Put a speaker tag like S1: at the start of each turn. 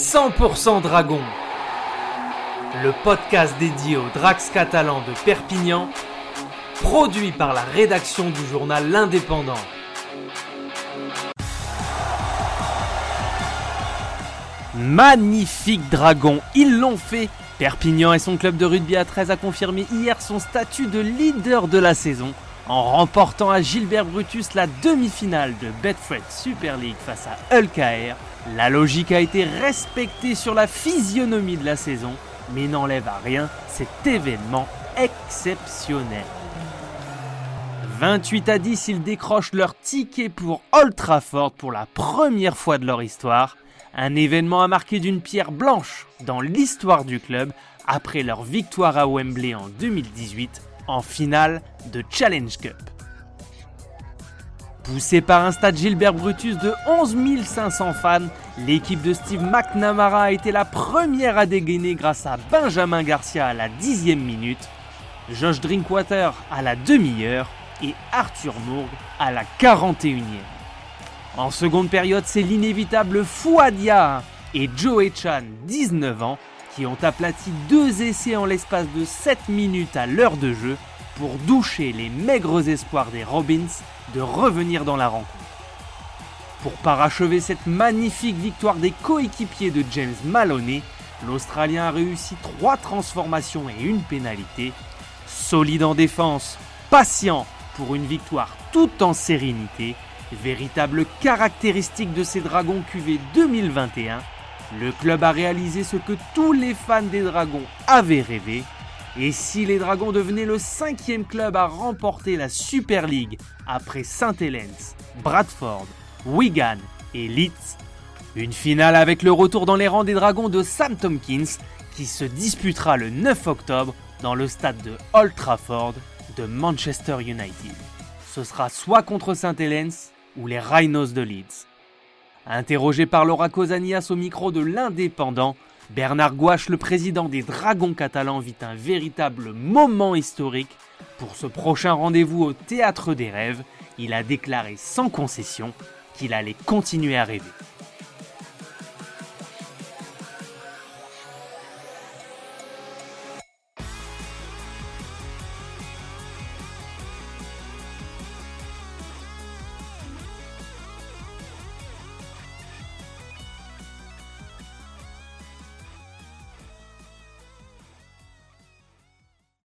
S1: 100% Dragon, le podcast dédié aux Drax catalans de Perpignan, produit par la rédaction du journal L'Indépendant. Magnifique dragon, ils l'ont fait. Perpignan et son club de rugby à 13 a confirmé hier son statut de leader de la saison en remportant à Gilbert Brutus la demi-finale de Betfred Super League face à Hull La logique a été respectée sur la physionomie de la saison, mais n'enlève à rien cet événement exceptionnel. 28 à 10, ils décrochent leur ticket pour Old Trafford pour la première fois de leur histoire. Un événement à marquer d'une pierre blanche dans l'histoire du club après leur victoire à Wembley en 2018 en finale de Challenge Cup. Poussé par un stade Gilbert Brutus de 11 500 fans, l'équipe de Steve McNamara a été la première à dégainer grâce à Benjamin Garcia à la dixième minute, Josh Drinkwater à la demi-heure et Arthur Mourg à la 41e. En seconde période, c'est l'inévitable Fouadia et Joe Chan, 19 ans, qui ont aplati deux essais en l'espace de 7 minutes à l'heure de jeu pour doucher les maigres espoirs des Robins de revenir dans la rencontre. Pour parachever cette magnifique victoire des coéquipiers de James Maloney, l'Australien a réussi trois transformations et une pénalité. Solide en défense, patient pour une victoire tout en sérénité, véritable caractéristique de ces Dragons QV 2021, le club a réalisé ce que tous les fans des Dragons avaient rêvé. Et si les Dragons devenaient le cinquième club à remporter la Super League après Saint Helens, Bradford, Wigan et Leeds, une finale avec le retour dans les rangs des Dragons de Sam Tompkins qui se disputera le 9 octobre dans le stade de Old Trafford de Manchester United. Ce sera soit contre Saint Helens ou les Rhinos de Leeds. Interrogé par Laura Cosanias au micro de l'Indépendant, Bernard Gouache, le président des Dragons catalans, vit un véritable moment historique. Pour ce prochain rendez-vous au Théâtre des Rêves, il a déclaré sans concession qu'il allait continuer à rêver.